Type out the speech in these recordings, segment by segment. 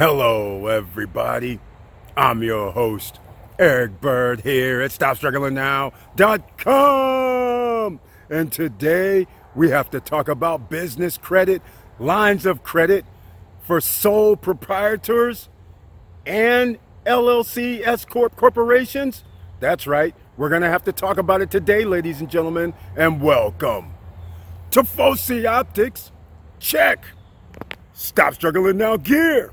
Hello, everybody. I'm your host, Eric Bird, here at StopStrugglingNow.com. And today we have to talk about business credit, lines of credit for sole proprietors and LLC S Corp corporations. That's right. We're going to have to talk about it today, ladies and gentlemen, and welcome to Foci Optics. Check. Stop struggling now gear.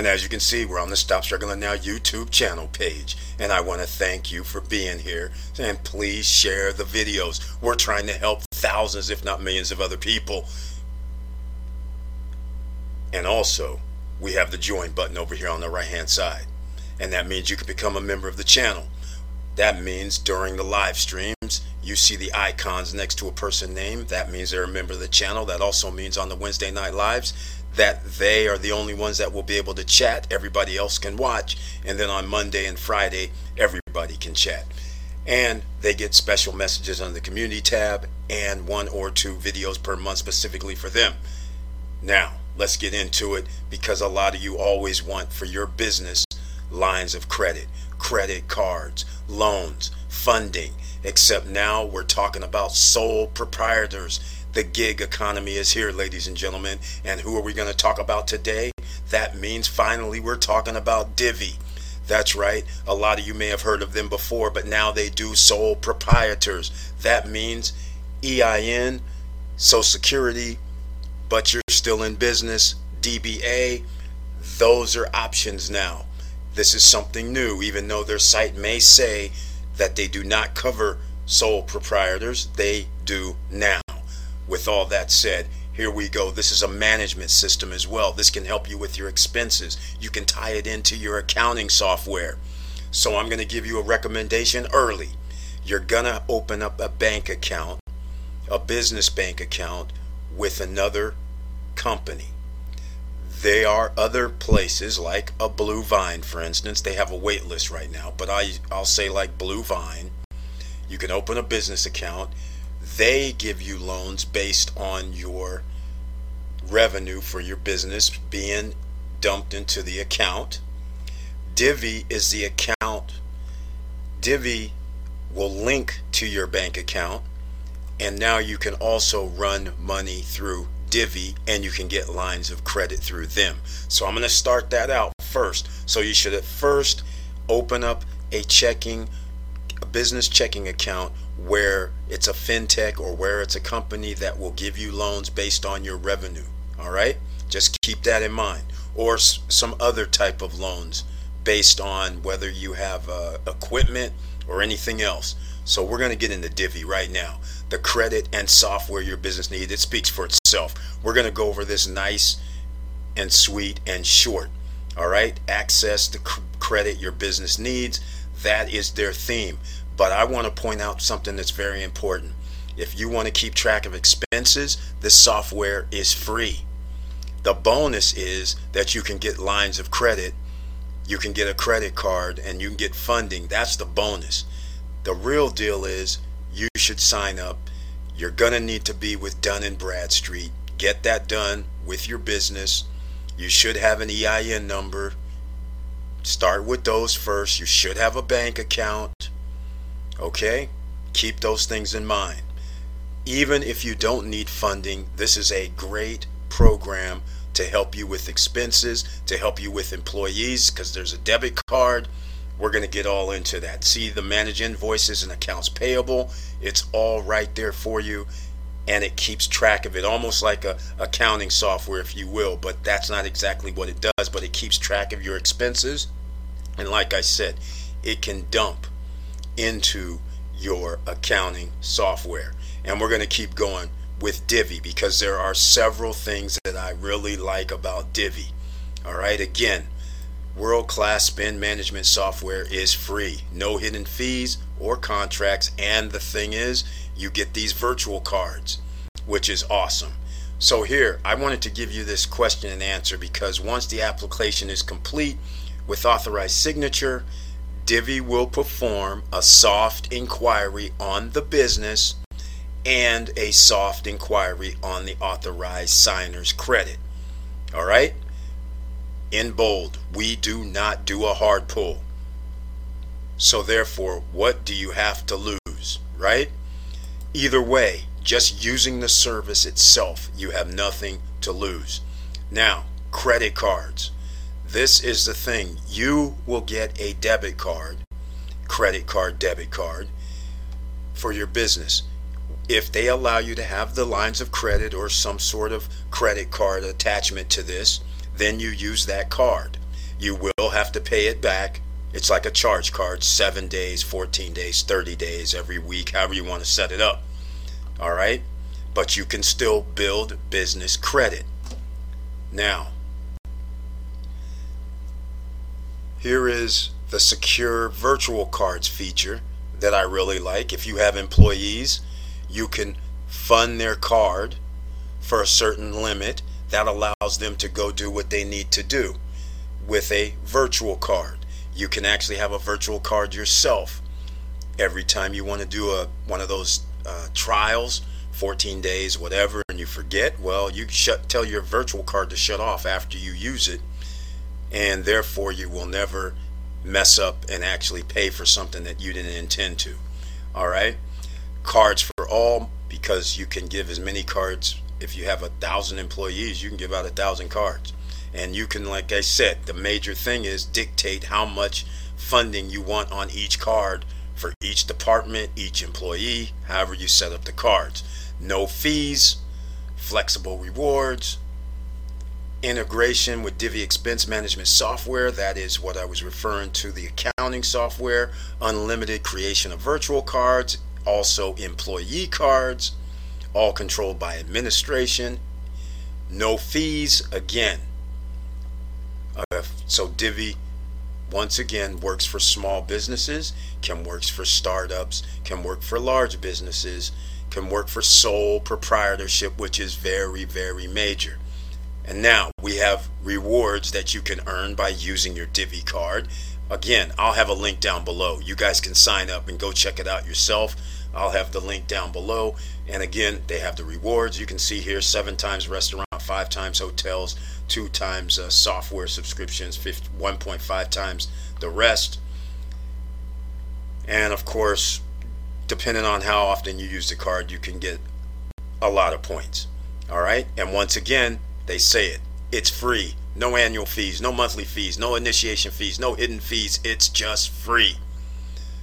And as you can see, we're on the Stop Struggling Now YouTube channel page. And I want to thank you for being here. And please share the videos. We're trying to help thousands, if not millions, of other people. And also, we have the join button over here on the right hand side. And that means you can become a member of the channel. That means during the live streams, you see the icons next to a person name. That means they're a member of the channel. That also means on the Wednesday night lives that they are the only ones that will be able to chat. Everybody else can watch. And then on Monday and Friday, everybody can chat. And they get special messages on the community tab and one or two videos per month specifically for them. Now, let's get into it because a lot of you always want for your business lines of credit, credit cards, loans, funding. Except now we're talking about sole proprietors. The gig economy is here, ladies and gentlemen. And who are we going to talk about today? That means finally we're talking about Divvy. That's right. A lot of you may have heard of them before, but now they do sole proprietors. That means EIN, Social Security, but you're still in business, DBA. Those are options now. This is something new, even though their site may say that they do not cover sole proprietors, they do now. With all that said, here we go. This is a management system as well. This can help you with your expenses. You can tie it into your accounting software. So I'm going to give you a recommendation early. You're going to open up a bank account, a business bank account with another company. There are other places like a Blue Vine, for instance. They have a wait list right now, but I, I'll say like Blue Vine. You can open a business account. They give you loans based on your revenue for your business being dumped into the account. Divvy is the account. Divvy will link to your bank account, and now you can also run money through Divvy and you can get lines of credit through them. So I'm going to start that out first. So you should at first open up a checking, a business checking account where it's a fintech or where it's a company that will give you loans based on your revenue. All right? Just keep that in mind. Or some other type of loans based on whether you have uh, equipment or anything else. So we're going to get into Divvy right now. The credit and software your business needs, it speaks for itself. We're going to go over this nice and sweet and short. All right? Access the credit your business needs. That is their theme. But I want to point out something that's very important. If you want to keep track of expenses, this software is free. The bonus is that you can get lines of credit, you can get a credit card, and you can get funding. That's the bonus. The real deal is you should sign up. You're going to need to be with Dun and Bradstreet. Get that done with your business. You should have an EIN number. Start with those first. You should have a bank account. Okay? Keep those things in mind. Even if you don't need funding, this is a great program to help you with expenses, to help you with employees, because there's a debit card we're going to get all into that. See the manage invoices and accounts payable. It's all right there for you. and it keeps track of it almost like a accounting software if you will but that's not exactly what it does but it keeps track of your expenses and like I said it can dump into your accounting software and we're going to keep going with Divvy because there are several things that I really like about Divvy all right again world class spend management software is free no hidden fees or contracts and the thing is you get these virtual cards, which is awesome. So here, I wanted to give you this question and answer because once the application is complete with authorized signature, Divvy will perform a soft inquiry on the business and a soft inquiry on the authorized signer's credit. All right? In bold, we do not do a hard pull. So therefore, what do you have to lose, right? Either way, just using the service itself, you have nothing to lose. Now, credit cards. This is the thing. You will get a debit card, credit card, debit card for your business. If they allow you to have the lines of credit or some sort of credit card attachment to this, then you use that card. You will have to pay it back it's like a charge card, seven days, 14 days, 30 days, every week, however you want to set it up. All right? But you can still build business credit. Now, here is the secure virtual cards feature that I really like. If you have employees, you can fund their card for a certain limit that allows them to go do what they need to do with a virtual card. You can actually have a virtual card yourself. Every time you want to do a one of those uh, trials 14 days whatever and you forget well you shut tell your virtual card to shut off after you use it and therefore you will never mess up and actually pay for something that you didn't intend to. All right? Cards for all because you can give as many cards if you have a thousand employees you can give out a thousand cards. And you can like i said the major thing is dictate how much funding you want on each card for each department each employee however you set up the cards. No fees flexible rewards integration with Divvy expense management software. That is what I was referring to the accounting software. Unlimited creation of virtual cards also employee cards all controlled by administration no fees again uh, so Divvy, once again, works for small businesses, can works for startups, can work for large businesses, can work for sole proprietorship, which is very, very major. And now we have rewards that you can earn by using your Divvy card. Again, I'll have a link down below. You guys can sign up and go check it out yourself. I'll have the link down below. And again, they have the rewards. You can see here seven times restaurant, five times hotels, two times uh, software subscriptions, 1.5 times the rest. And of course, depending on how often you use the card, you can get a lot of points. All right. And once again, they say it it's free. No annual fees, no monthly fees, no initiation fees, no hidden fees. It's just free.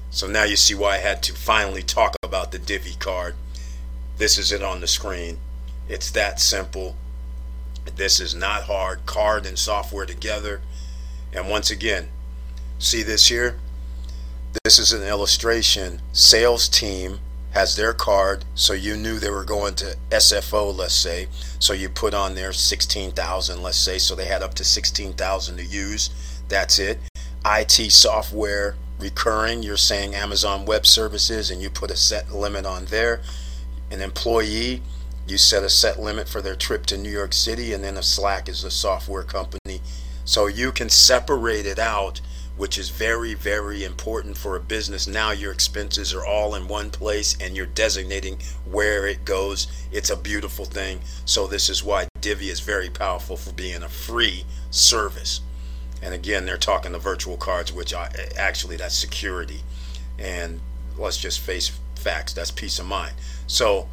So now you see why I had to finally talk about the Divvy card. This is it on the screen. It's that simple. This is not hard. Card and software together. And once again, see this here? This is an illustration. Sales team has their card, so you knew they were going to SFO, let's say. So you put on there 16,000, let's say. So they had up to 16,000 to use. That's it. IT software recurring, you're saying Amazon Web Services, and you put a set limit on there. An employee, you set a set limit for their trip to New York City, and then a Slack is a software company. So you can separate it out, which is very, very important for a business. Now your expenses are all in one place and you're designating where it goes. It's a beautiful thing. So this is why Divvy is very powerful for being a free service. And again, they're talking the virtual cards, which I, eh, actually that's security. And let's just face facts, that's peace of mind. So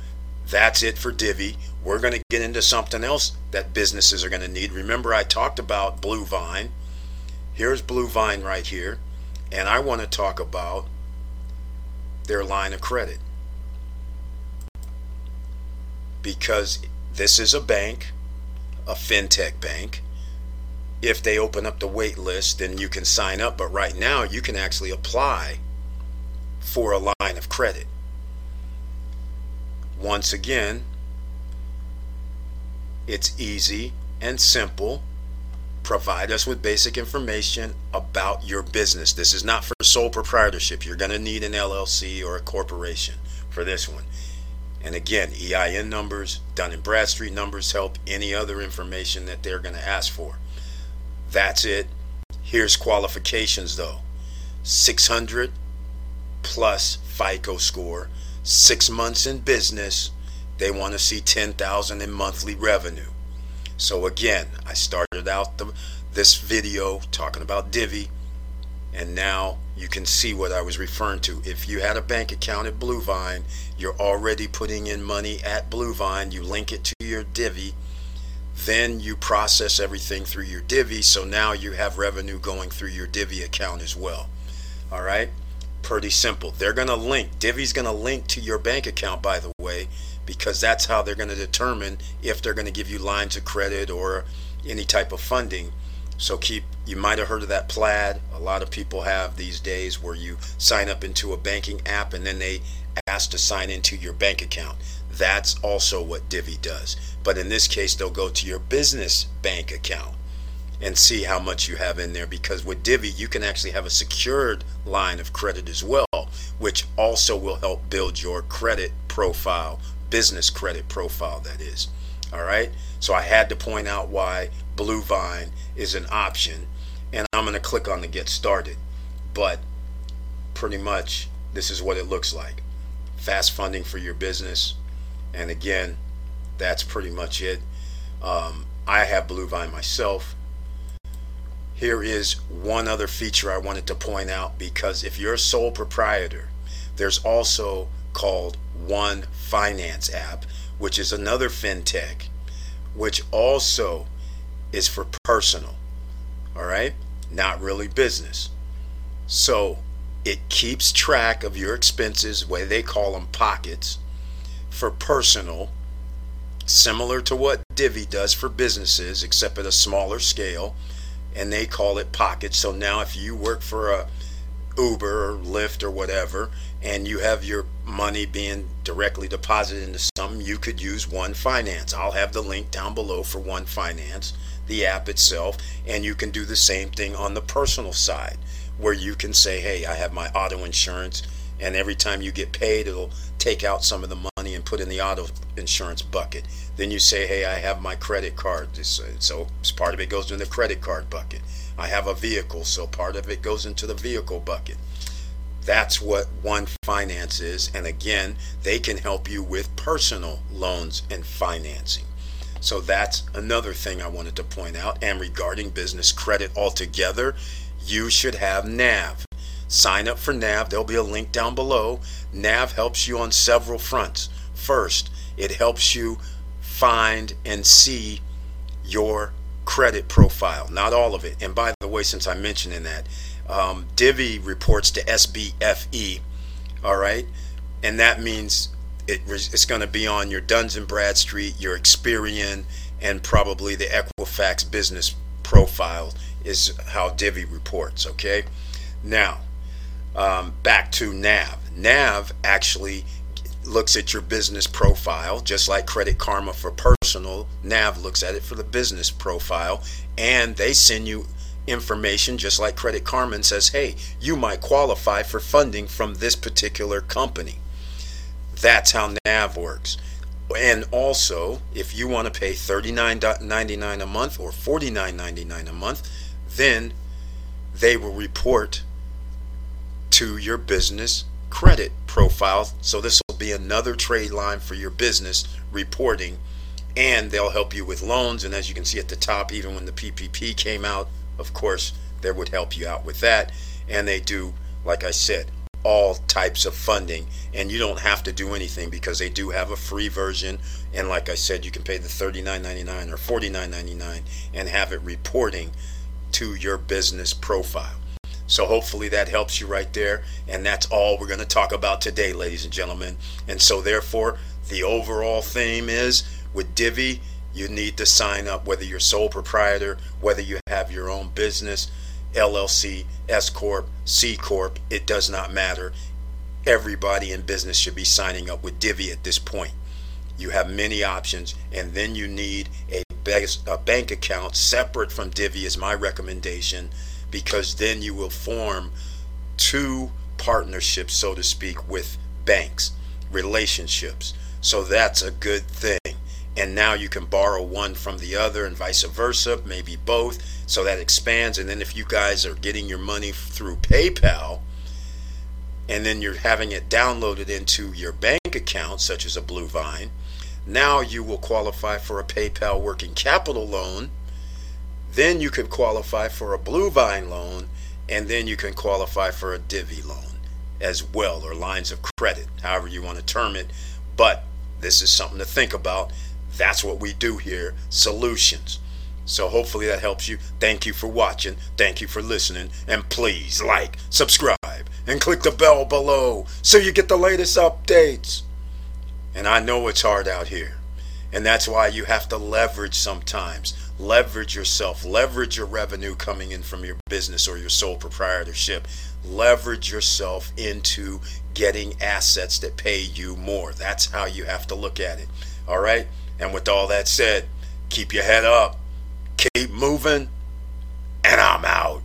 that's it for Divvy. We're going to get into something else that businesses are going to need. Remember, I talked about Bluevine. Here's Bluevine right here. And I want to talk about their line of credit. because this is a bank, a fintech bank. If they open up the wait list, then you can sign up. But right now, you can actually apply for a line of credit. Once again, it's easy and simple. Provide us with basic information about your business. This is not for sole proprietorship. You're going to need an LLC or a corporation for this one. And again, EIN numbers, Dun and Bradstreet numbers help any other information that they're going to ask for. That's it. Here's qualifications though 600 plus FICO score, six months in business. They want to see 10,000 in monthly revenue. So again, I started out the, this video talking about Divvy, and now you can see what I was referring to. If you had a bank account at Bluevine, you're already putting in money at Bluevine, you link it to your Divvy, then you process everything through your Divvy, so now you have revenue going through your Divvy account as well. All right? Pretty simple. They're going to link, Divvy's going to link to your bank account, by the way, because that's how they're going to determine if they're going to give you lines of credit or any type of funding. So keep you might have heard of that plaid. A lot of people have these days where you sign up into a banking app and then they ask to sign into your bank account. That's also what Divvy does. But in this case, they'll go to your business bank account and see how much you have in there because with Divvy, you can actually have a secured line of credit as well, which also will help build your credit profile business credit profile, that is. All right. So I had to point out why Bluevine is an option. And I'm going to click on the get started. But pretty much, this is what it looks like fast funding for your business. And again, that's pretty much it. Um, I have Bluevine myself. Here is one other feature I wanted to point out because if you're a sole proprietor, there's also called One Finance app, which is another fintech, which also is for personal. All right? Not really business. So it keeps track of your expenses, way they call them pockets, for personal, similar to what Divvy does for businesses, except at a smaller scale, and they call it pockets. So now if you work for a Uber or Lyft or whatever, and you have your money being directly deposited into something, you could use One Finance. I'll have the link down below for One Finance, the app itself, and you can do the same thing on the personal side, where you can say, hey, I have my auto insurance, and every time you get paid, it'll take out some of the money and put in the auto insurance bucket. Then you say, hey, I have my credit card, so part of it goes in the credit card bucket. I have a vehicle, so part of it goes into the vehicle bucket. That's what One Finance is. And again, they can help you with personal loans and financing. So that's another thing I wanted to point out. And regarding business credit altogether, you should have NAV. Sign up for NAV. There'll be a link down below. NAV helps you on several fronts. First, it helps you find and see your credit profile, not all of it. And by the way, since I'm mentioning that, um, Divvy reports to SBFE, all right, and that means it, it's going to be on your Duns and Bradstreet, your Experian, and probably the Equifax business profile is how Divvy reports. Okay, now um, back to Nav. Nav actually looks at your business profile, just like Credit Karma for personal. Nav looks at it for the business profile, and they send you information just like Credit Karma and says, hey, you might qualify for funding from this particular company. That's how NAV works. And also, if you want to pay $39.99 a month or $49.99 a month, then they will report to your business credit profile. So this will be another trade line for your business reporting and they'll help you with loans. And as you can see at the top, even when the PPP came out, of course, they would help you out with that. And they do, like I said, all types of funding. And you don't have to do anything because they do have a free version. And like I said, you can pay the $39.99 or $49.99 and have it reporting to your business profile. So hopefully that helps you right there. And that's all we're going to talk about today, ladies and gentlemen. And so therefore, the overall theme is with Divvy, you need to sign up whether you're sole proprietor, whether you have your own business, LLC, S Corp, C Corp, it does not matter. Everybody in business should be signing up with Divvy at this point. You have many options, and then you need a, a bank account separate from Divvy, is my recommendation, because then you will form two partnerships, so to speak, with banks, relationships. So that's a good thing. And now you can borrow one from the other and vice versa, maybe both. So that expands. And then if you guys are getting your money through PayPal, and then you're having it downloaded into your bank account, such as a Blue Vine, now you will qualify for a PayPal working capital loan. Then you can qualify for a Blue Vine loan, and then you can qualify for a Divvy loan as well, or lines of credit, however you want to term it. But this is something to think about. That's what we do here solutions. So hopefully that helps you. Thank you for watching. Thank you for listening. And please like, subscribe, and click the bell below so you get the latest updates. And I know it's hard out here. And that's why you have to leverage sometimes. Leverage yourself. Leverage your revenue coming in from your business or your sole proprietorship. Leverage yourself into getting assets that pay you more. That's how you have to look at it. All right? And with all that said, keep your head up, keep moving, and I'm out.